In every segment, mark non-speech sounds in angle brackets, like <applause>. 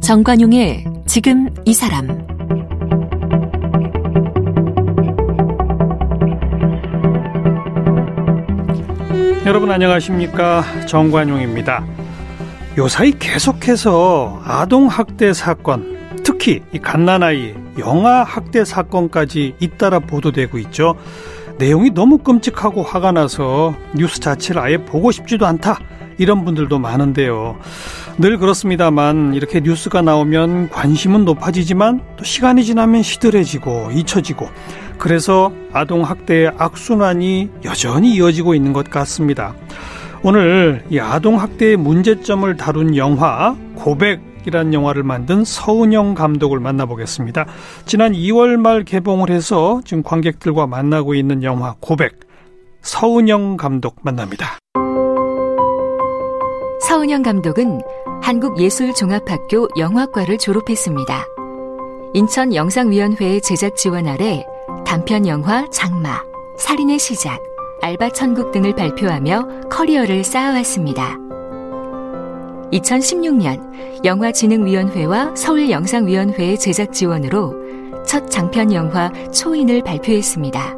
정관용의 지금 이 사람 여러분 안녕하십니까 정관용입니다. 요사이 계속해서 아동 학대 사건, 특히 이 갓난아이 영아 학대 사건까지 잇따라 보도되고 있죠. 내용이 너무 끔찍하고 화가 나서 뉴스 자체를 아예 보고 싶지도 않다. 이런 분들도 많은데요. 늘 그렇습니다만 이렇게 뉴스가 나오면 관심은 높아지지만 또 시간이 지나면 시들해지고 잊혀지고 그래서 아동 학대의 악순환이 여전히 이어지고 있는 것 같습니다. 오늘 이 아동 학대의 문제점을 다룬 영화 고백 이란 영화를 만든 서은영 감독을 만나보겠습니다. 지난 2월 말 개봉을 해서 지금 관객들과 만나고 있는 영화 고백 서은영 감독 만납니다. 서은영 감독은 한국예술종합학교 영화과를 졸업했습니다. 인천 영상위원회의 제작 지원 아래 단편 영화 장마, 살인의 시작, 알바 천국 등을 발표하며 커리어를 쌓아왔습니다. 2016년 영화진흥위원회와 서울영상위원회의 제작 지원으로 첫 장편 영화 초인을 발표했습니다.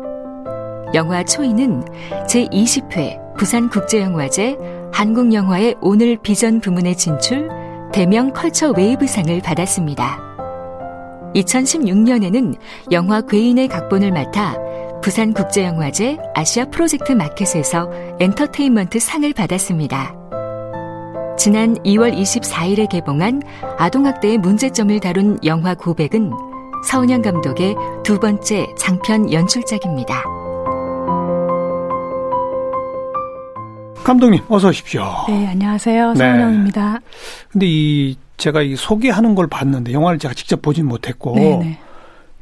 영화 초인은 제20회 부산국제영화제 한국영화의 오늘 비전 부문에 진출 대명 컬처 웨이브상을 받았습니다. 2016년에는 영화 괴인의 각본을 맡아 부산국제영화제 아시아 프로젝트 마켓에서 엔터테인먼트 상을 받았습니다. 지난 2월 24일에 개봉한 아동학대의 문제점을 다룬 영화 고백은 서은영 감독의 두 번째 장편 연출작입니다. 감독님 어서 오십시오. 네, 안녕하세요. 서은영입니다. 네. 근데 이 제가 이 소개하는 걸 봤는데 영화를 제가 직접 보진 못했고 네네.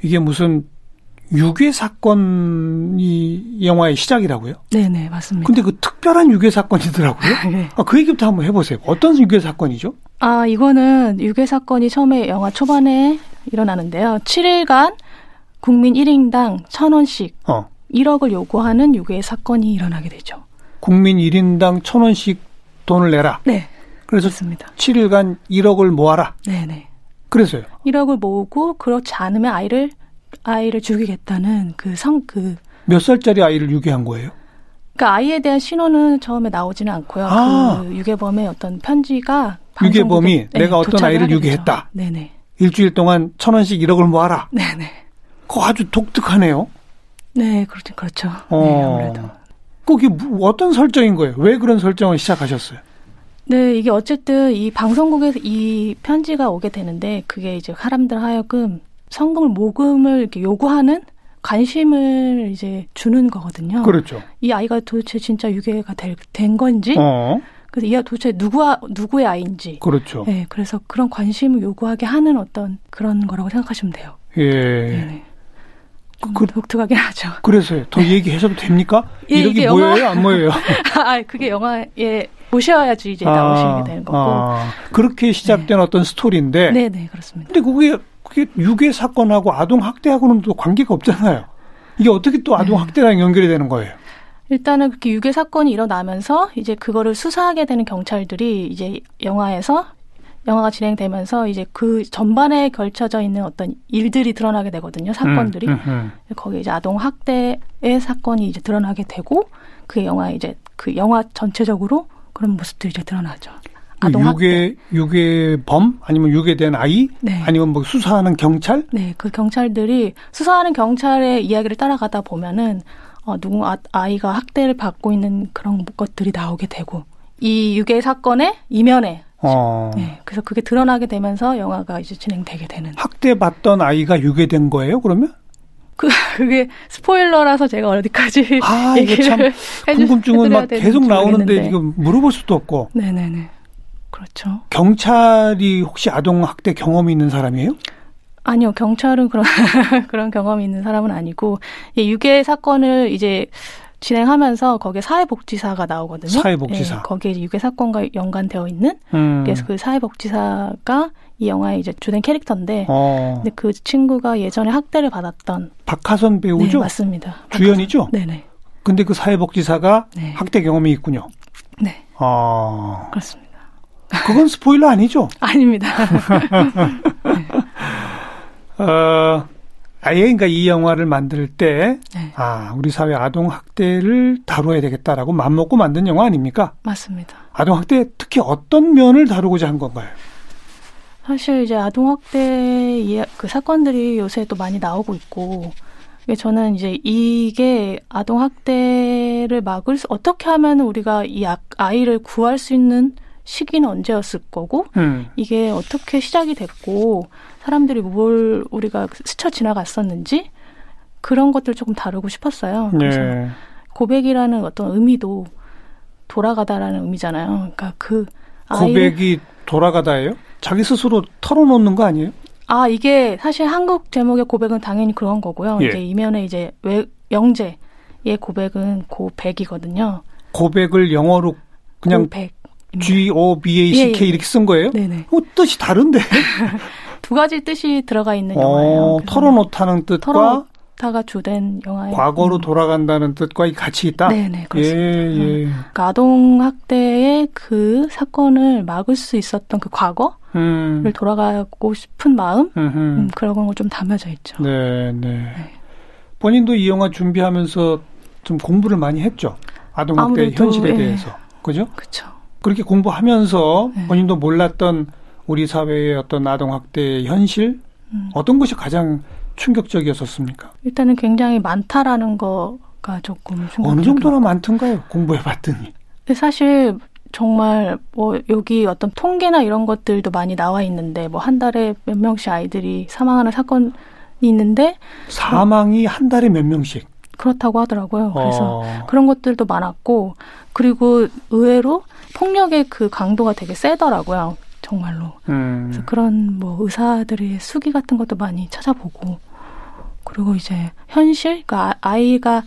이게 무슨 유괴 사건이 영화의 시작이라고요? 네네 맞습니다. 근데 그 특별한 유괴 사건이더라고요. <laughs> 네. 아, 그 얘기부터 한번 해보세요. 어떤 유괴 사건이죠? 아 이거는 유괴 사건이 처음에 영화 초반에 일어나는데요. 7일간 국민 1인당 1,000원씩 어. 1억을 요구하는 유괴 사건이 일어나게 되죠. 국민 1인당 1,000원씩 돈을 내라. 네. 그래서 그렇습니다. 7일간 1억을 모아라. 네네. 그래서요. 1억을 모으고 그렇지 않으면 아이를 아이를 죽이겠다는 그 성 그 몇 살짜리 아이를 유괴한 거예요? 그러니까 아이에 대한 신호는 처음에 나오지는 않고요. 아. 그 유괴범의 어떤 편지가 유괴범이 네, 내가 어떤 아이를 유괴했다. 네네. 일주일 동안 천 원씩 1억을 모아라. 네네. 그거 아주 독특하네요. 네, 그렇죠, 그렇죠. 어. 네, 아무래도. 그게 뭐 어떤 설정인 거예요? 왜 그런 설정을 시작하셨어요? 네, 이게 어쨌든 이 방송국에서 이 편지가 오게 되는데 그게 이제 사람들 하여금 성금을 모금을 이렇게 요구하는 관심을 이제 주는 거거든요. 그렇죠. 이 아이가 도대체 진짜 유괴가 될, 된 건지, 어. 그래서 이 아이 도대체 누구와 누구의 아이인지, 그렇죠. 네, 그래서 그런 관심을 요구하게 하는 어떤 그런 거라고 생각하시면 돼요. 예. 네네. 그, 독특하긴 하죠. 그래서요. 더 네. 얘기하셔도 됩니까? 예, 이게 뭐예요? 안 뭐예요? <laughs> 아, 그게 영화에 보셔야지 이제 아, 나오시게 되는 거고. 아, 그렇게 시작된 네. 어떤 스토리인데. 네, 네, 그렇습니다. 근데 그게 그게 유괴 사건하고 아동 학대하고는 또 관계가 없잖아요. 이게 어떻게 또 아동 네. 학대랑 연결이 되는 거예요? 일단은 그렇게 유괴 사건이 일어나면서 이제 그거를 수사하게 되는 경찰들이 이제 영화에서 영화가 진행되면서 이제 그 전반에 걸쳐져 있는 어떤 일들이 드러나게 되거든요. 사건들이. 음, 음, 음. 거기에 이제 아동 학대의 사건이 이제 드러나게 되고 그 영화 이제 그 영화 전체적으로 그런 모습들이 이제 드러나죠. 그 아동 유괴 유괴범 아니면 유괴된 아이 네. 아니면 뭐 수사하는 경찰? 네, 그 경찰들이 수사하는 경찰의 이야기를 따라가다 보면은 어, 누구 아, 아이가 학대를 받고 있는 그런 것들이 나오게 되고 이 유괴 사건의 이면에 어. 네, 그래서 그게 드러나게 되면서 영화가 이제 진행되게 되는. 학대받던 아이가 유괴된 거예요, 그러면? 그, <laughs> 그게 스포일러라서 제가 어디까지. 아, 이게 참 궁금증은 막 계속 나오는데 지금 물어볼 수도 없고. 네네네. 그렇죠. 경찰이 혹시 아동 학대 경험이 있는 사람이에요? 아니요, 경찰은 그런, <laughs> 그런 경험이 있는 사람은 아니고, 유괴 사건을 이제 진행하면서 거기에 사회복지사가 나오거든요. 사회복지사. 네, 거기에 유괴 사건과 연관되어 있는 음. 그래서 그 사회복지사가 이 영화의 이제 주된 캐릭터인데, 어. 근데 그 친구가 예전에 학대를 받았던 박하선 배우죠? 네, 맞습니다. 주연이죠? 네 네. 근데 그 사회복지사가 네. 학대 경험이 있군요. 네, 어. 그렇습니다. 그건 스포일러 아니죠? <laughs> 아닙니다. <laughs> 어, 아예 그러니까 이 영화를 만들 때, 네, 아, 우리 사회 아동 학대를 다뤄야 되겠다라고 맘먹고 만든 영화 아닙니까? 맞습니다. 아동 학대 특히 어떤 면을 다루고자 한 건가요? 사실 이제 아동 학대 이야- 그 사건들이 요새 또 많이 나오고 있고, 저는 이제 이게 아동 학대를 막을 수, 어떻게 하면 우리가 이 아- 아이를 구할 수 있는 시기는 언제였을 거고, 음. 이게 어떻게 시작이 됐고, 사람들이 뭘 우리가 스쳐 지나갔었는지, 그런 것들 조금 다루고 싶었어요. 그래서 네. 고백이라는 어떤 의미도 돌아가다라는 의미잖아요. 그러니까 그 고백이 돌아가다예요? 자기 스스로 털어놓는 거 아니에요? 아 이게 사실 한국 제목의 고백은 당연히 그런 거고요. 예. 이제 이면에 이제 외, 영재의 고백은 고백이거든요. 고백을 영어로 그냥 고백. G O B A C K 예, 예. 이렇게 쓴 거예요? 네네. 어, 뜻이 다른데. <laughs> 두 가지 뜻이 들어가 있는 영화예요. 어, 그래서 털어놓다는 뜻과 털어놓다가 주된 영화예요. 과거로 음. 돌아간다는 뜻과 이 같이 있다. 네네 예, 그렇습니다. 예. 그러니까 아동 학대의 그 사건을 막을 수 있었던 그 과거를 음. 돌아가고 싶은 마음. 음, 그런 거좀 담겨져 있죠. 네, 네. 본인도 이 영화 준비하면서 좀 공부를 많이 했죠. 아동 학대 현실에 예. 대해서. 그죠? 그렇죠. 그렇게 공부하면서 네. 본인도 몰랐던 우리 사회의 어떤 아동 학대의 현실 음. 어떤 것이 가장 충격적이었었습니까? 일단은 굉장히 많다라는 거가 조금 어느. 정도나 많던가요? 공부해 봤더니. 근데 사실 정말 뭐 여기 어떤 통계나 이런 것들도 많이 나와 있는데 뭐 한 달에 몇 명씩 아이들이 사망하는 사건이 있는데 사망이 한 달에 몇 명씩. 그렇다고 하더라고요. 그래서 어. 그런 것들도 많았고 그리고 의외로 폭력의 그 강도가 되게 세더라고요. 정말로. 음. 그래서 그런 뭐 의사들의 수기 같은 것도 많이 찾아보고 그리고 이제 현실 그러니까 아- 아이가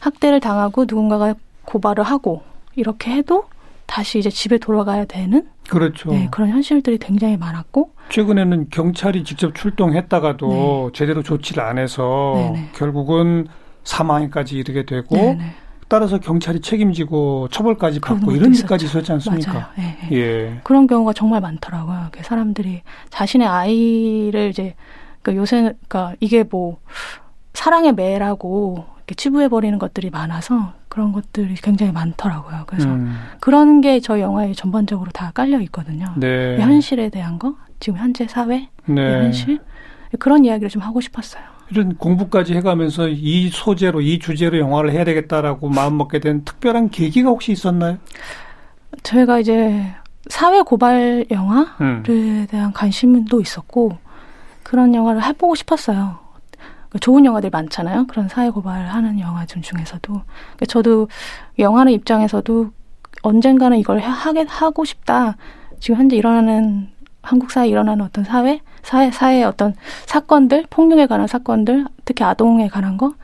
학대를 당하고 누군가가 고발을 하고 이렇게 해도 다시 이제 집에 돌아가야 되는 그렇죠. 네, 그런 현실들이 굉장히 많았고 최근에는 경찰이 직접 출동했다가도 제대로 조치를 안 해서 네. 네네. 결국은 사망에까지 이르게 되고 네네. 따라서 경찰이 책임지고 처벌까지 받고 이런. 일까지 있었지 않습니까? 예, 예. 예. 그런 경우가 정말 많더라고요. 사람들이 자신의 아이를 이제 그 요새 그러니까 이게 뭐 사랑의 매라고 이렇게 치부해 버리는 것들이 많아서 그런 것들이 굉장히 많더라고요. 그래서 음, 그런 게 저희 영화에 전반적으로 다 깔려 있거든요. 네. 이 현실에 대한 거, 지금 현재 사회, 이 네. 현실 그런 이야기를 좀 하고 싶었어요. 이런 공부까지 해가면서 이 소재로 이 주제로 영화를 해야 되겠다라고 마음 먹게 된 특별한 계기가 혹시 있었나요? 저희가 이제 사회 고발 영화에 음. 대한 관심도 있었고 그런 영화를 해보고 싶었어요. 그 좋은 영화들 많잖아요. 그런 사회 고발하는 영화들 중에서도 그러니까 저도 영화는 입장에서도 언젠가는 이걸 하- 하게 하고 싶다. 지금 현재 일어나는 한국 사회에 일어나는 어떤 사회, 사회 사회의 어떤 사건들, 폭력에 관한 사건들, 특히 아동에 관한 거,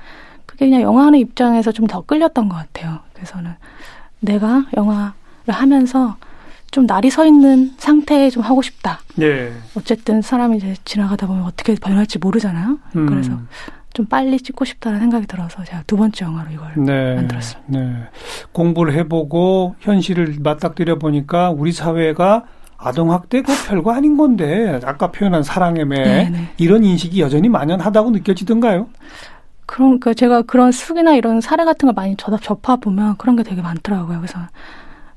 그게 그냥 영화하는 입장에서 좀 더 끌렸던 것 같아요. 그래서는 내가 영화를 하면서 좀 날이 서 있는 상태에 좀 하고 싶다. 예. 어쨌든 사람이 이제 지나가다 보면 어떻게 변할지 모르잖아요. 음. 그래서 좀 빨리 찍고 싶다는 생각이 들어서 제가 두 번째 영화로 이걸 네. 만들었습니다. 네. 공부를 해보고 현실을 맞닥뜨려 보니까 우리 사회가 아동학대 그 별거 아닌 건데 아까 표현한 사랑의 매 네네. 이런 인식이 여전히 만연하다고 느껴지던가요? 그런 그 제가 그런 수기나 이런 사례 같은 걸 많이 접하, 접하 보면 그런 게 되게 많더라고요. 그래서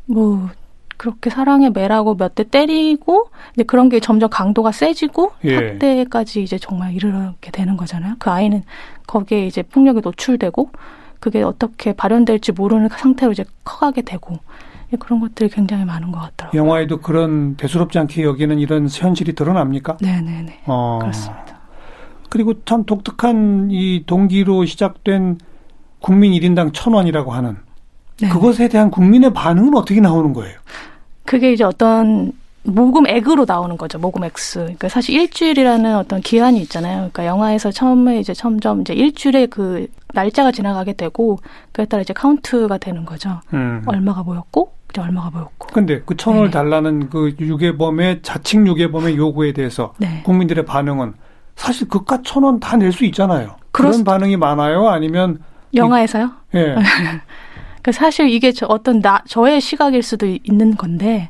뭐 그렇게 사랑의 매라고 몇 대 때리고 이제 그런 게 점점 강도가 세지고 예. 학대까지 이제 정말 이르게 되는 거잖아요. 그 아이는 거기에 이제 폭력에 노출되고 그게 어떻게 발현될지 모르는 상태로 이제 커가게 되고 예, 그런 것들이 굉장히 많은 것 같더라고요. 영화에도 그런 대수롭지 않게 여기는 이런 현실이 드러납니까? 네네네 어. 그렇습니다. 그리고 참 독특한 이 동기로 시작된 국민 1인당 천 원이라고 하는 네. 그것에 대한 국민의 반응은 어떻게 나오는 거예요? 그게 이제 어떤 모금 액으로 나오는 거죠. 모금 액수. 그러니까 사실 일주일이라는 어떤 기한이 있잖아요. 그러니까 영화에서 처음에 이제 점점 이제 일주일에 그 날짜가 지나가게 되고 그에 따라 이제 카운트가 되는 거죠. 음. 얼마가 모였고 이제 얼마가 모였고. 근데 그 천 원을 네. 달라는 그 유괴범의 자칭 유괴범의 요구에 대해서 네. 국민들의 반응은 사실 그깟 천 원 다 낼 수 있잖아요. 그런 그렇- 네. 반응이 많아요. 아니면 영화에서요? 예. <laughs> 그 사실 이게 저 어떤 나 저의 시각일 수도 있는 건데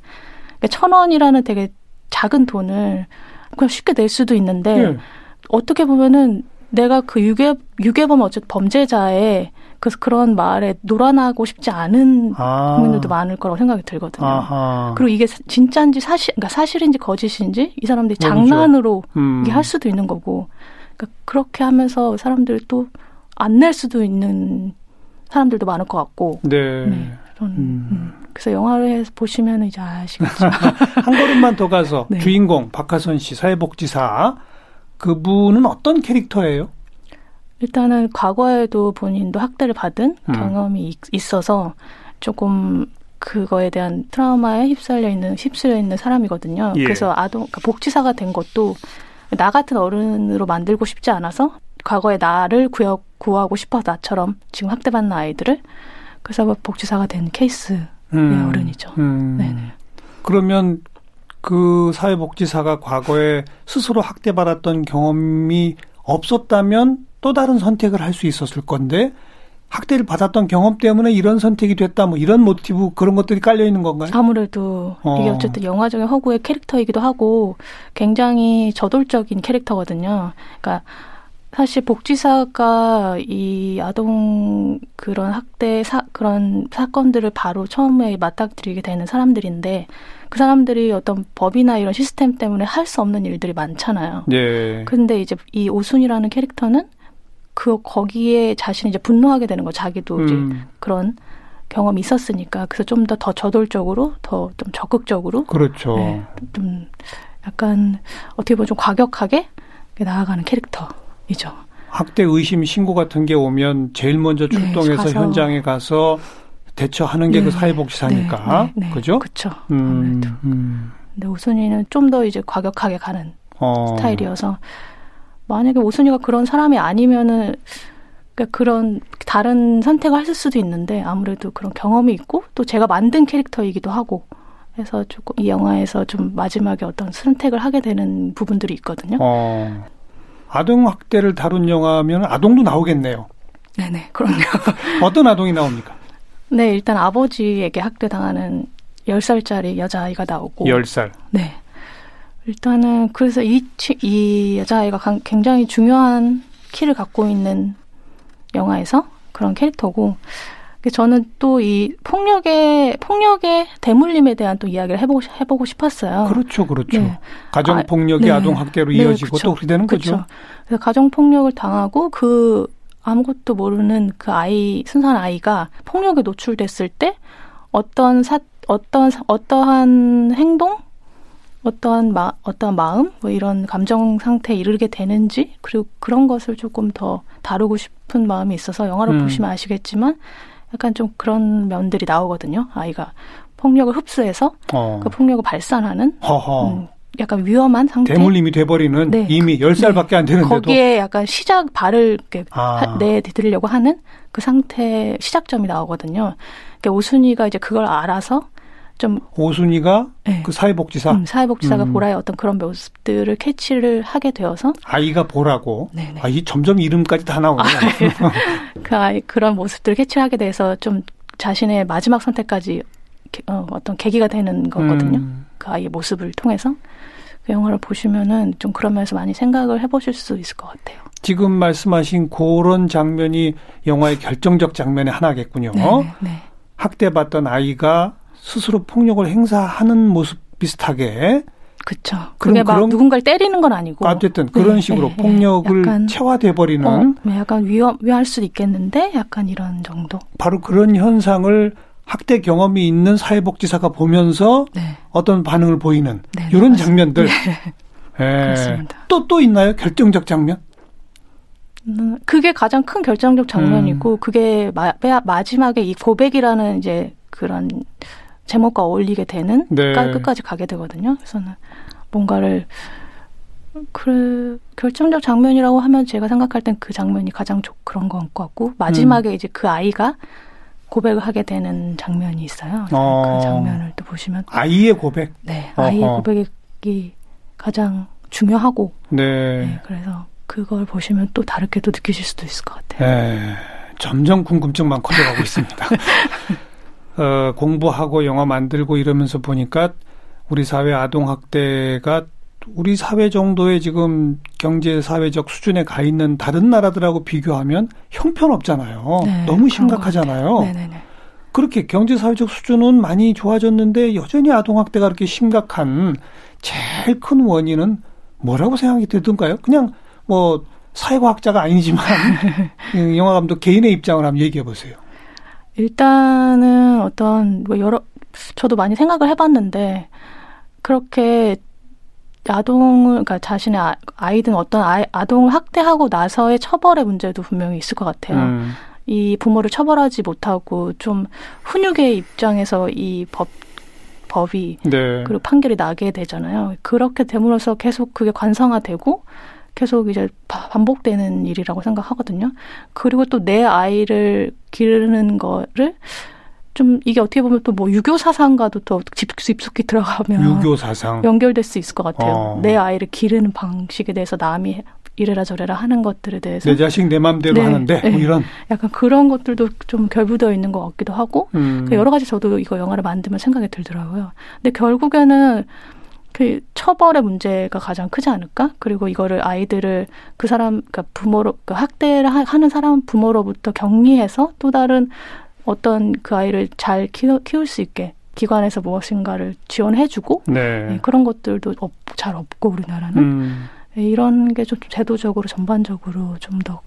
그러니까 천 원이라는 되게 작은 돈을 그냥 쉽게 낼 수도 있는데 예. 어떻게 보면은 내가 그 유괴 유괴범 어쨌든 범죄자의 그 그런 말에 놀아나고 싶지 않은 아. 국민들도 많을 거라고 생각이 들거든요. 아하. 그리고 이게 사- 진짜인지 사실 그러니까 사실인지 거짓인지 이 사람들이 모르죠. 장난으로 음. 이게 할 수도 있는 거고 그러니까 그렇게 하면서 사람들이 또안 낼 수도 있는 사람들도 많을 것 같고 네. 네. 저는 음. 음. 그래서 영화를 보시면 이제 아시겠죠. <laughs> 한 걸음만 더 가서 네. 주인공 박하선 씨 사회복지사 그분은 어떤 캐릭터예요? 일단은 과거에도 본인도 학대를 받은 음. 경험이 있- 있어서 조금 그거에 대한 트라우마에 휩쓸려 있는 휩쓸려 있는 사람이거든요. 예. 그래서 아동 그러니까 복지사가 된 것도 나 같은 어른으로 만들고 싶지 않아서 과거의 나를 구여, 구하고 싶어 나처럼 지금 학대받는 아이들을 그래서 복지사가 된 케이스의 어른이죠. 음. 네네. 그러면 그 사회복지사가 과거에 스스로 학대받았던 경험이 없었다면 또 다른 선택을 할 수 있었을 건데 학대를 받았던 경험 때문에 이런 선택이 됐다 뭐 이런 모티브 그런 것들이 깔려 있는 건가요? 아무래도 이게 어. 어쨌든 영화적인 허구의 캐릭터이기도 하고 굉장히 저돌적인 캐릭터거든요. 그러니까 사실 복지사가 이 아동 그런 학대 사, 그런 사건들을 바로 처음에 맞닥뜨리게 되는 사람들인데 그 사람들이 어떤 법이나 이런 시스템 때문에 할 수 없는 일들이 많잖아요. 네. 근데 이제 이 오순이라는 캐릭터는 그 거기에 자신이 이제 분노하게 되는 거 자기도 이제 음, 그런 경험이 있었으니까 그래서 좀더더 저돌적으로 더 좀 적극적으로 그렇죠. 네, 좀 약간 어떻게 보면 좀 과격하게 나아가는 캐릭터 이죠. 학대 의심 신고 같은 게 오면 제일 먼저 네, 출동해서 가서. 현장에 가서 대처하는 게그 네, 사회복지사니까 네, 네, 네. 그죠? 그렇죠. 음, 아무래도. 음. 근데 오순이는 좀 더 이제 과격하게 가는 어. 스타일이어서 만약에 오순이가 그런 사람이 아니면은 그러니까 그런 다른 선택을 했을 수도 있는데 아무래도 그런 경험이 있고 또 제가 만든 캐릭터이기도 하고 해서 조금 이 영화에서 좀 마지막에 어떤 선택을 하게 되는 부분들이 있거든요. 어. 아동 학대를 다룬 영화면 아동도 나오겠네요. 네네 그럼요. <laughs> 어떤 아동이 나옵니까? 네 일단 아버지에게 학대당하는 10살짜리 여자아이가 나오고 열 살. 네. 일단은 그래서 이, 치- 이 여자아이가 강- 굉장히 중요한 키를 갖고 있는 영화에서 그런 캐릭터고 저는 또 이 폭력의 폭력의 대물림에 대한 또 이야기를 해보고 싶- 해보고 싶었어요. 그렇죠, 그렇죠. 네. 가정 폭력이 네. 아, 동 학대로 네, 이어지고 그쵸. 또 그렇게 되는 거죠. 그쵸. 그래서 가정 폭력을 당하고 그 아무것도 모르는 그 아이 순수한 아이가 폭력에 노출됐을 때 어떤 사 어떤 사- 어떠한 행동 어떠한 마 어떠한 마음 뭐 이런 감정 상태에 이르게 되는지 그리고 그런 것을 조금 더 다루고 싶은 마음이 있어서 영화를 음. 보시면 아시겠지만 약간 좀 그런 면들이 나오거든요 아이가 폭력을 흡수해서 어. 그 폭력을 발산하는. 음, 약간 위험한 상태 대물림이 돼버리는 네. 이미 열살밖에안 되는데도 거기에 약간 시작 발을 이렇게 아. 하- 내드리려고 하는 그 상태 시작점이 나오거든요. 그러니까 오순이가 이제 그걸 알아서 좀 오순이가 네. 그 사회복지사 음, 사회복지사가 음. 보라의 어떤 그런 모습들을 캐치를 하게 되어서 아이가 보라고 네네. 아, 이 점점 이름까지 다 나오네요. <laughs> 그 아이 그런 모습들을 캐치하게 돼서 좀 자신의 마지막 선택까지 게- 어, 어떤 계기가 되는 거거든요. 음. 그 아이의 모습을 통해서 그 영화를 보시면은 좀 그러면서 많이 생각을 해보실 수 있을 것 같아요. 지금 말씀하신 그런 장면이 영화의 결정적 장면의 하나겠군요. 네, 네. 학대받던 아이가 스스로 폭력을 행사하는 모습 비슷하게 그쵸. 그럼 그게 막 그런- 누군가를 때리는 건 아니고. 어쨌든 그런 네, 식으로 네, 네. 폭력을 약간, 체화돼 버리는 어, 네, 약간 위험, 위할 수도 있겠는데 약간 이런 정도. 바로 그런 현상을 학대 경험이 있는 사회복지사가 보면서 네. 어떤 반응을 보이는 네, 네, 이런 맞습니다. 장면들. 네, 예. 그렇습니다. 또, 또 있나요? 결정적 장면? 음, 그게 가장 큰 결정적 장면이고, 음. 그게 마, 마- 마지막에 이 고백이라는 이제 그런 제목과 어울리게 되는 네. 끝까지 가게 되거든요. 그래서는 뭔가를 그 결정적 장면이라고 하면 제가 생각할 땐 그 장면이 가장 좋 그런 것 같고 마지막에 음. 이제 그 아이가 고백을 하게 되는 장면이 있어요. 어. 그 장면을 또 보시면 아이의 고백. 네, 아이의 어허. 고백이 가장 중요하고. 네. 네. 그래서 그걸 보시면 또 다르게 또 느끼실 수도 있을 것 같아요. 네. 점점 궁금증만 커져가고 있습니다. <laughs> 어, 공부하고 영화 만들고 이러면서 보니까 우리 사회 아동 학대가 우리 사회 정도의 지금 경제 사회적 수준에 가 있는 다른 나라들하고 비교하면 형편없잖아요. 네, 너무 심각하잖아요. 그렇게 경제 사회적 수준은 많이 좋아졌는데 여전히 아동 학대가 그렇게 심각한 제일 큰 원인은 뭐라고 생각이 들던가요? 그냥 뭐 사회과학자가 아니지만 <laughs> 영화 감독 개인의 입장을 한번 얘기해 보세요. 일단은 어떤 뭐 여러 저도 많이 생각을 해봤는데 그렇게 아동을 그러니까 자신의 아, 아이든 어떤 아이, 아동을 학대하고 나서의 처벌의 문제도 분명히 있을 것 같아요. 음. 이 부모를 처벌하지 못하고 좀 훈육의 입장에서 이 법 법이 네. 그리고 판결이 나게 되잖아요. 그렇게 됨으로써 계속 그게 관성화되고 계속 이제 반복되는 일이라고 생각하거든요. 그리고 또 내 아이를 기르는 거를 좀 이게 어떻게 보면 또 뭐 유교 사상과도 더 깊숙이 들어가면 유교 사상 연결될 수 있을 것 같아요. 어. 내 아이를 기르는 방식에 대해서 남이 이래라 저래라 하는 것들에 대해서 내 자식 내 마음대로 네, 하는데 네. 뭐 이런 약간 그런 것들도 좀 결부되어 있는 것 같기도 하고 음. 그 여러 가지 저도 이거 영화를 만들면 생각이 들더라고요. 근데 결국에는 그 처벌의 문제가 가장 크지 않을까? 그리고 이거를 아이들을 그 사람, 그러니까 부모로, 그 학대를 하는 사람 부모로부터 격리해서 또 다른 어떤 그 아이를 잘 키우, 키울 수 있게 기관에서 무엇인가를 지원해주고 네. 네, 그런 것들도 없, 잘 없고 우리나라는 음. 네, 이런 게 좀 제도적으로 전반적으로 좀 더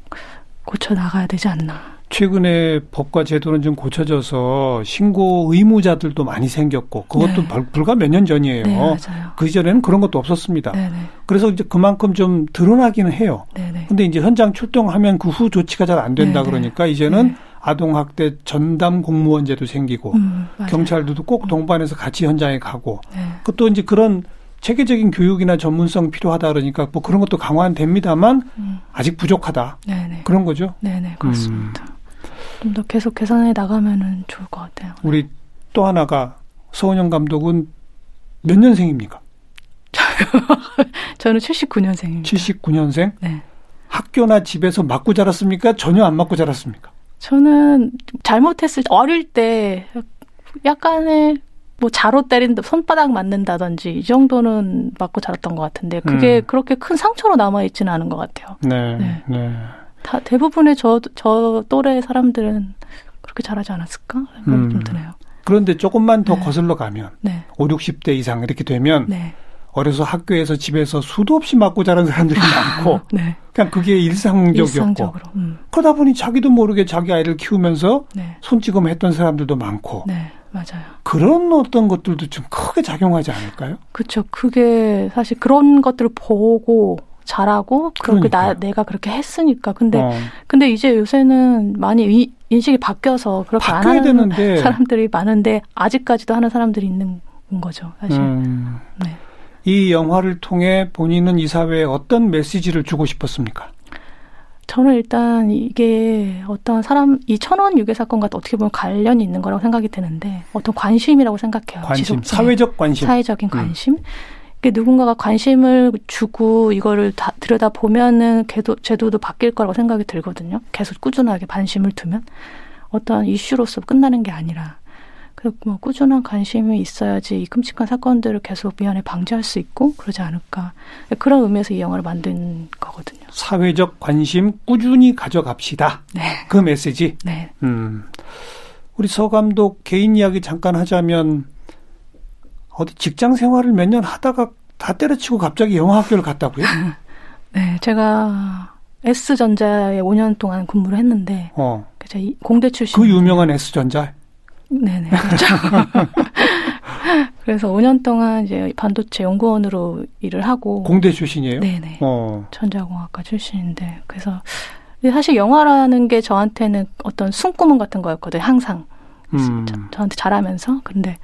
고쳐 나가야 되지 않나. 최근에 법과 제도는 좀 고쳐져서 신고 의무자들도 많이 생겼고 그것도 네. 불과 몇 년 전이에요. 네. 그 이전에는 그런 것도 없었습니다. 네, 네. 그래서 이제 그만큼 좀 드러나기는 해요. 네, 네. 근데 이제 현장 출동하면 그 후 조치가 잘 안 된다 그러니까 이제는 아동학대 전담 공무원제도 생기고 음, 경찰들도 꼭 동반해서 같이 현장에 가고 네. 그것도 이제 그런 체계적인 교육이나 전문성 필요하다 그러니까 뭐 그런 것도 강화됩니다만 음. 아직 부족하다 네네. 그런 거죠. 네네 그렇습니다. 음. 좀 더 계속 개선해 나가면은 좋을 것 같아요. 우리 또 하나가 서은영 감독은 몇 년생입니까? <laughs> 저는 79년생입니다. 79년생? 네. 학교나 집에서 맞고 자랐습니까? 전혀 안 맞고 자랐습니까? 저는 잘못했을 때 어릴 때 약간의 뭐 자로 때린다 손바닥 맞는다든지 이 정도는 맞고 자랐던 것 같은데 그게 음. 그렇게 큰 상처로 남아 있지는 않은 것 같아요. 네. 네. 네. 다 대부분의 저 저 또래 사람들은 그렇게 잘하지 않았을까 생각이 음. 좀 드네요. 그런데 조금만 더 네. 거슬러 가면 네. 5, 60대 이상 이렇게 되면 네. 어려서 학교에서 집에서 수도 없이 맞고 자란 사람들이 많고 네. 그냥 그게 일상적이었고 음. 그러다 보니 자기도 모르게 자기 아이를 키우면서 네. 손찌검 했던 사람들도 많고 네, 맞아요. 그런 어떤 것들도 좀 크게 작용하지 않을까요? 그렇죠. 그게 사실 그런 것들을 보고 잘하고 그렇게 나 내가 그렇게 했으니까 근데 어. 근데 이제 요새는 많이 이, 인식이 바뀌어서 그렇게 안 하는 되는데. 사람들이 많은데 아직까지도 하는 사람들이 있는 거죠 사실. 음. 네. 이 영화를 통해 본인은 이 사회에 어떤 메시지를 주고 싶었습니까? 저는 일단 이게 어떤 사람 이 천원 유괴 사건과 어떻게 보면 관련이 있는 거라고 생각이 드는데 어떤 관심이라고 생각해요. 관심, 지속, 사회적 관심, 사회적인 음. 관심. 음. 누군가가 관심을 주고 이거를 다 들여다 보면은 제도, 제도도 바뀔 거라고 생각이 들거든요. 계속 꾸준하게 관심을 두면 어떤 이슈로서 끝나는 게 아니라 그뭐 꾸준한 관심이 있어야지 이 끔찍한 사건들을 계속 미연에 방지할 수 있고 그러지 않을까 그런 의미에서 이 영화를 만든 거거든요. 사회적 관심 꾸준히 가져갑시다. 네. 그 메시지. 네. 음. 우리 서 감독 개인 이야기 잠깐 하자면 어디 직장 생활을 몇 년 하다가 다 때려치고 갑자기 영화 학교를 갔다고요? <laughs> 네, 제가 S전자에 5년 동안 근무를 했는데, 어. 공대 출신. 그 유명한 S전자? 네네, 그렇죠. <laughs> 그래서 5년 동안 이제 반도체 연구원으로 일을 하고. 공대 출신이에요? 네네. 어. 전자공학과 출신인데, 그래서 사실 영화라는 게 저한테는 어떤 숨구멍 같은 거였거든요, 항상. 음. 저, 저한테 잘하면서. 근데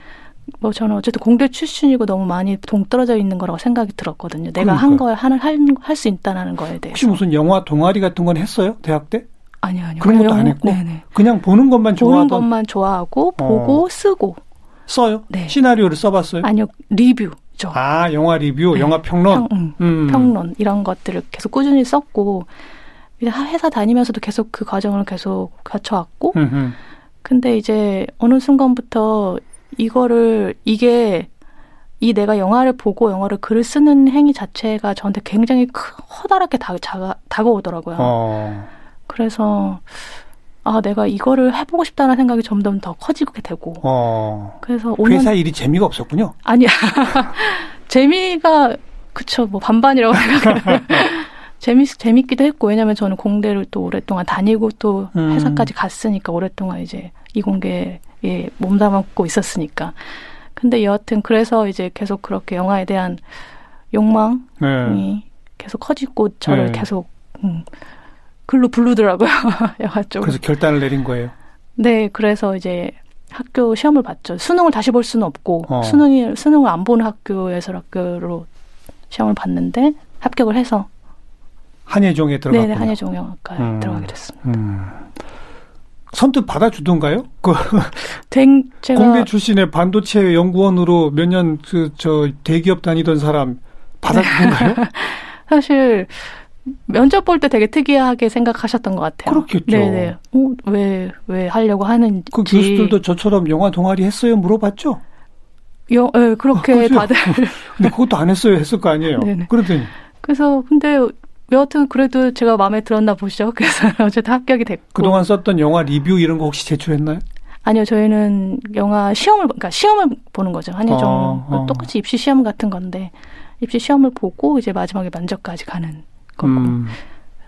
뭐 저는 어쨌든 공대 출신이고 너무 많이 동떨어져 있는 거라고 생각이 들었거든요. 내가 그러니까요. 한걸 하는 할수 있다라는 거에 대해서. 혹시 무슨 영화 동아리 같은 건 했어요? 대학 때? 아니요, 아니요. 그런 것도 그냥 안 했고? 네네. 그냥 보는 것만 보는 좋아하던 것만 좋아하고 보고 쓰고 써요? 네. 시나리오를 써봤어요? 아니요 리뷰 죠. 아, 영화 리뷰, 네. 영화 평론. 평, 음, 음. 평론 이런 것들을 계속 꾸준히 썼고 이제 회사 다니면서도 계속 그 과정을 계속 거쳐왔고 음, 음. 근데 이제 어느 순간부터 이거를 이게 이 내가 영화를 보고 영화를 글을 쓰는 행위 자체가 저한테 굉장히 크, 커다랗게 다, 자, 다가오더라고요. 어. 그래서 아 내가 이거를 해보고 싶다는 생각이 점점 더 커지게 되고 어. 그래서 5년 회사 일이 재미가 없었군요. 아니야 <laughs> 재미가 그쵸 뭐 반반이라고 생각해요. <laughs> 재밌 재밌기도 했고 왜냐면 저는 공대를 또 오랫동안 다니고 또 음. 회사까지 갔으니까 오랫동안 이제 이공계 에 몸담았고 있었으니까. 근데 여하튼 그래서 이제 계속 그렇게 영화에 대한 욕망이 네. 계속 커지고 저를 네. 계속 음, 글로 부르더라고요 <laughs> 영화 쪽으로. 그래서 결단을 내린 거예요. 네, 그래서 이제 학교 시험을 봤죠. 수능을 다시 볼 수는 없고 어. 수능이 수능을 안 보는 학교에서 학교로 시험을 봤는데 합격을 해서 한예종에. 네네 한예종영학과에 음. 들어가게 됐습니다. 음. 선뜻 받아주던가요? 그 <laughs> 된 제가 공대 출신의 반도체 연구원으로 몇 년 그 저 대기업 다니던 사람 받아주던가요? <laughs> 사실 면접 볼 때 되게 특이하게 생각하셨던 것 같아요. 그렇겠죠. 네네. 어, 왜, 왜 하려고 하는지. 그 교수들도 저처럼 영화 동아리 했어요? 물어봤죠? 여, 예, 그렇게 아? 다들. <laughs> 근데 그것도 안 했어요 했을 거 아니에요? 네네. 그러더니 그래서, 근데 여하튼 그래도 제가 마음에 들었나 보죠. <laughs> 그래서 어쨌든 합격이 됐고. 그동안 썼던 영화 리뷰 이런 거 혹시 제출했나요? 아니요, 저희는 영화 시험을, 그러니까 시험을 보는 거죠. 한예종. 어, 어. 똑같이 입시 시험 같은 건데, 입시 시험을 보고 이제 마지막에 면접까지 가는 거고. 음.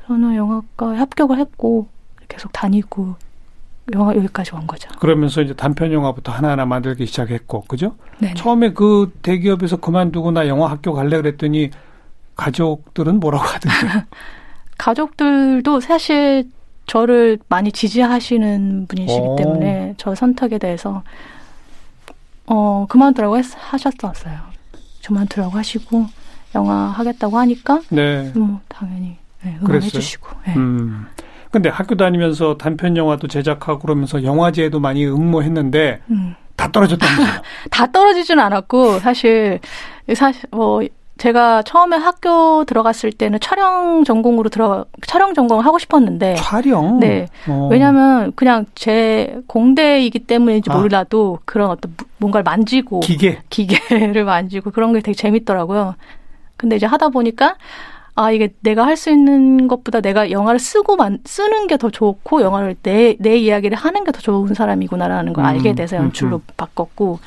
저는 영화과에 합격을 했고, 계속 다니고, 영화 여기까지 온 거죠. 그러면서 이제 단편 영화부터 하나하나 만들기 시작했고, 그죠? 네. 처음에 그 대기업에서 그만두고 나 영화 학교 갈래 그랬더니 가족들은 뭐라고 하던데? <laughs> 가족들도 사실 저를 많이 지지하시는 분이시기 오. 때문에 저 선택에 대해서 어 그만두라고 했, 하셨었어요. 그만두라고 하시고 영화 하겠다고 하니까 네. 뭐 당연히 네, 그랬어요? 응원해 주시고 네. 음. 근데 학교 다니면서 단편 영화도 제작하고 그러면서 영화제에도 많이 응모했는데 음. 다 떨어졌다면서요? <laughs> 다 떨어지진 않았고 사실 사실 뭐 제가 처음에 학교 들어갔을 때는 촬영 전공으로 들어 촬영 전공을 하고 싶었는데 촬영? 네. 어. 왜냐하면 그냥 제 공대이기 때문인지 아. 몰라도 그런 어떤 무- 뭔가를 만지고 기계. 기계를 만지고 그런 게 되게 재밌더라고요. 근데 이제 하다 보니까 아 이게 내가 할 수 있는 것보다 내가 영화를 쓰고 만, 쓰는 게 더 좋고 영화를 내 내 이야기를 하는 게 더 좋은 사람이구나라는 걸 음, 알게 돼서 음, 연출로 음. 바꿨고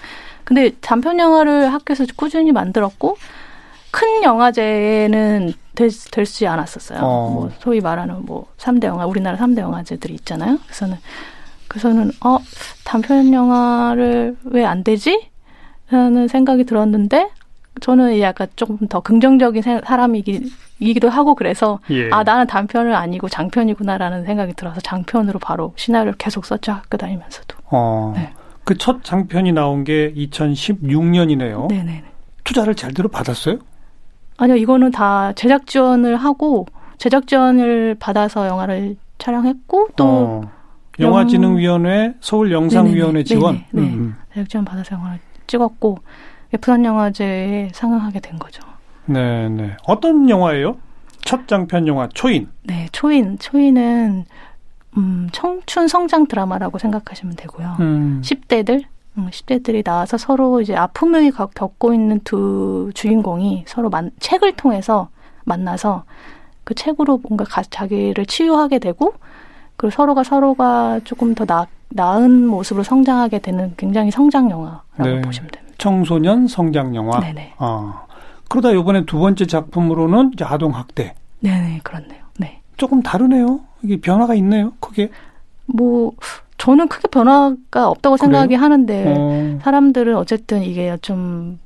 근데 단편 영화를 학교에서 꾸준히 만들었고 큰 영화제는 될수 않았었어요. 어. 뭐 소위 말하는 뭐 3대 영화 우리나라 3대 영화제들이 있잖아요. 그래서는 그래서는 어 단편 영화를 왜 안 되지? 라는 생각이 들었는데 저는 약간 조금 더 긍정적인 세- 사람이기도 하고 그래서 예. 아 나는 단편은 아니고 장편이구나라는 생각이 들어서 장편으로 바로 시나리오를 계속 썼죠 학교 다니면서도. 어. 네. 그첫 장편이 나온 게 2016년이네요. 네네. 투자를 제대로 받았어요? 아니요 이거는 다 제작 지원을 하고 제작 지원을 받아서 영화를 촬영했고 또 어. 영화진흥위원회, 서울영상위원회. 지원. 네. 음, 제작 지원 받아서 영화를 찍었고 부산 영화제에 상영하게 된 거죠. 음. 네, 네. 어떤 영화예요? 첫 장편 영화 초인. 네, 초인. 초인은 음, 청춘 성장 드라마라고 생각하시면 되고요. 음. 10대들, 음, 10대들이 나와서 서로 이제 아픔을 겪- 겪고 있는 두 주인공이 서로 만, 책을 통해서 만나서 그 책으로 뭔가 가, 자기를 치유하게 되고 그리고 서로가 서로가 조금 더 나, 나은 모습으로 성장하게 되는 굉장히 성장 영화라고 네. 보시면 됩니다. 청소년 성장 영화. 네네. 아. 그러다 이번에 두 번째 작품으로는 이제 아동 학대. 네네, 그렇네요. 네. 조금 다르네요. 이게 변화가 있네요. 크게. 뭐, 저는 크게 변화가 없다고 생각이? 하는데, 어. 사람들은 어쨌든 이게 좀,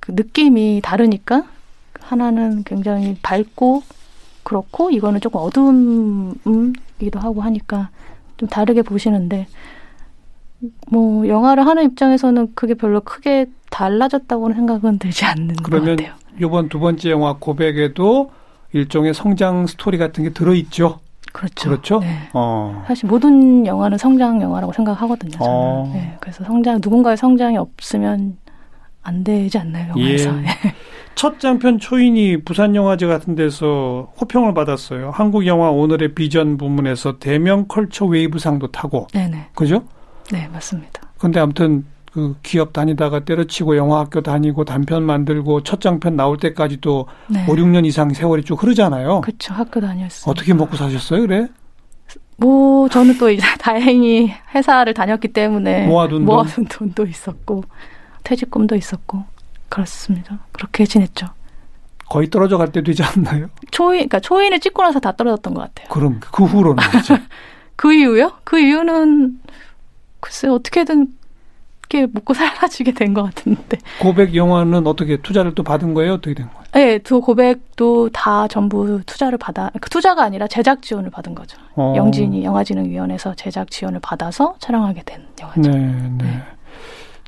그 느낌이 다르니까, 하나는 굉장히 밝고, 그렇고, 이거는 조금 어두움이기도 하고 하니까, 좀 다르게 보시는데, 뭐 영화를 하는 입장에서는 그게 별로 크게 달라졌다고는 생각은 들지 않는 그러면 것 같아요. 이번 두 번째 영화 고백에도 일종의 성장 스토리 같은 게 들어있죠. 그렇죠. 그렇죠. 네. 어. 사실 모든 영화는 성장 영화라고 생각하거든요. 저는. 어. 네, 그래서 성장 누군가의 성장이 없으면 안 되지 않나요 영화에서? 예. <laughs> 첫 장편 초인이 부산 영화제 같은 데서 호평을 받았어요. 한국 영화 오늘의 비전 부문에서 대명 컬처 웨이브상도 타고 네네. 그죠? 네 맞습니다. 근데 아무튼 그 기업 다니다가 때려치고 영화학교 다니고 단편 만들고 첫 장편 나올 때까지도 네. 5, 6년 이상 세월이 쭉 흐르잖아요. 그렇죠. 학교 다녔어요. 어떻게 먹고 사셨어요, 그래? 뭐 저는 또 이제 <laughs> 다행히 회사를 다녔기 때문에 모아둔 돈? 모아둔 돈 도 있었고 퇴직금도 있었고 그렇습니다. 그렇게 지냈죠. 거의 떨어져 갈때 되지 않나요? 초인 그러니까 초인을 찍고 나서 다 떨어졌던 것 같아요. 그럼 그 후로는 <laughs> 그 이유요? 그 이유는 글쎄 어떻게든 이렇게 먹고 <laughs> 살아지게 된 것 같은데. 고백 영화는 어떻게 투자를 또 받은 거예요? 어떻게 된 거예요? 네, 두 고백도 다 전부 투자를 받아, 그 투자가 아니라 제작 지원을 받은 거죠. 어. 영진이 영화진흥위원회에서 제작 지원을 받아서 촬영하게 된 영화죠. 네, 네.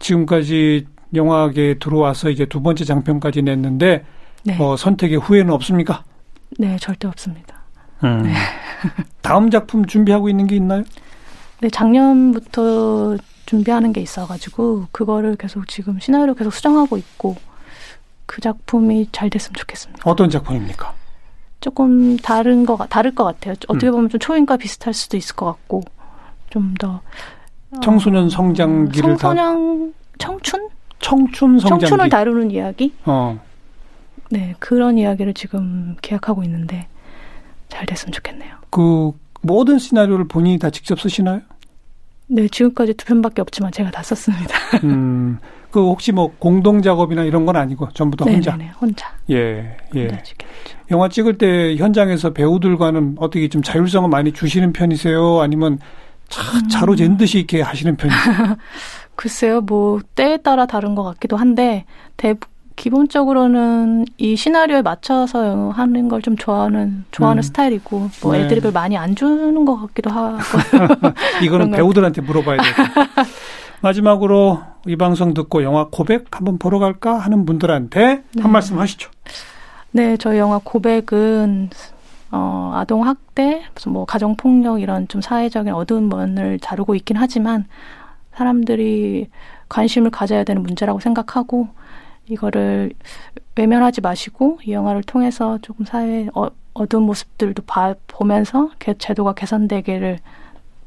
지금까지 영화계에 들어와서 이제 두 번째 장편까지 냈는데 네, 어, 선택의 후회는 없습니까? 네, 절대 없습니다. 음. <laughs> 다음 작품 준비하고 있는 게 있나요? 네, 작년부터 준비하는 게 있어가지고 그거를 계속 지금 시나리오 계속 수정하고 있고 그 작품이 잘 됐으면 좋겠습니다. 어떤 작품입니까? 조금 다른 거 같- 다를 것 같아요. 음. 어떻게 보면 좀 초인과 비슷할 수도 있을 것 같고 좀 더 청소년 성장기를 다 청소년 청춘 청춘 성장기. 청춘을 다루는 이야기 어. 네 그런 이야기를 지금 계약하고 있는데 잘 됐으면 좋겠네요. 그 모든 시나리오를 본인이 다 직접 쓰시나요? 네 지금까지 두 편밖에 없지만 제가 다 썼습니다. <laughs> 음. 그 혹시 뭐 공동 작업이나 이런 건 아니고 전부 다 혼자. 네네네 혼자 예, 예. 혼자. 영화 찍을 때 현장에서 배우들과는 어떻게 좀 자율성을 많이 주시는 편이세요? 아니면 차, 차로 잰 듯이 이렇게 하시는 편이세요? <laughs> 글쎄요, 뭐 때에 따라 다른 것 같기도 한데 대 기본적으로는 이 시나리오에 맞춰서 하는 걸 좀 좋아하는 좋아하는 음. 스타일이고 뭐 네. 애드립을 많이 안 주는 것 같기도 하고 <laughs> 이거는 배우들한테 물어봐야 돼요. <laughs> 마지막으로 이 방송 듣고 영화 고백 한번 보러 갈까 하는 분들한테 네. 한 말씀 하시죠. 네, 저희 영화 고백은 어, 아동 학대, 무슨 뭐 가정 폭력 이런 좀 사회적인 어두운 면을 다루고 있긴 하지만 사람들이 관심을 가져야 되는 문제라고 생각하고 이거를 외면하지 마시고 이 영화를 통해서 조금 사회 어, 어두운 모습들도 봐, 보면서 개, 제도가 개선되기를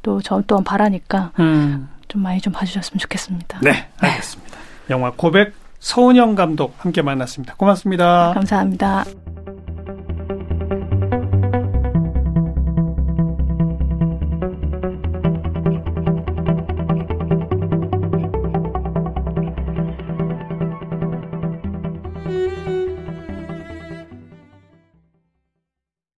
또 저 또한 바라니까 음. 좀 많이 좀 봐주셨으면 좋겠습니다. 네, 알겠습니다. 영화 고백 서은영 감독 함께 만났습니다. 고맙습니다. 감사합니다.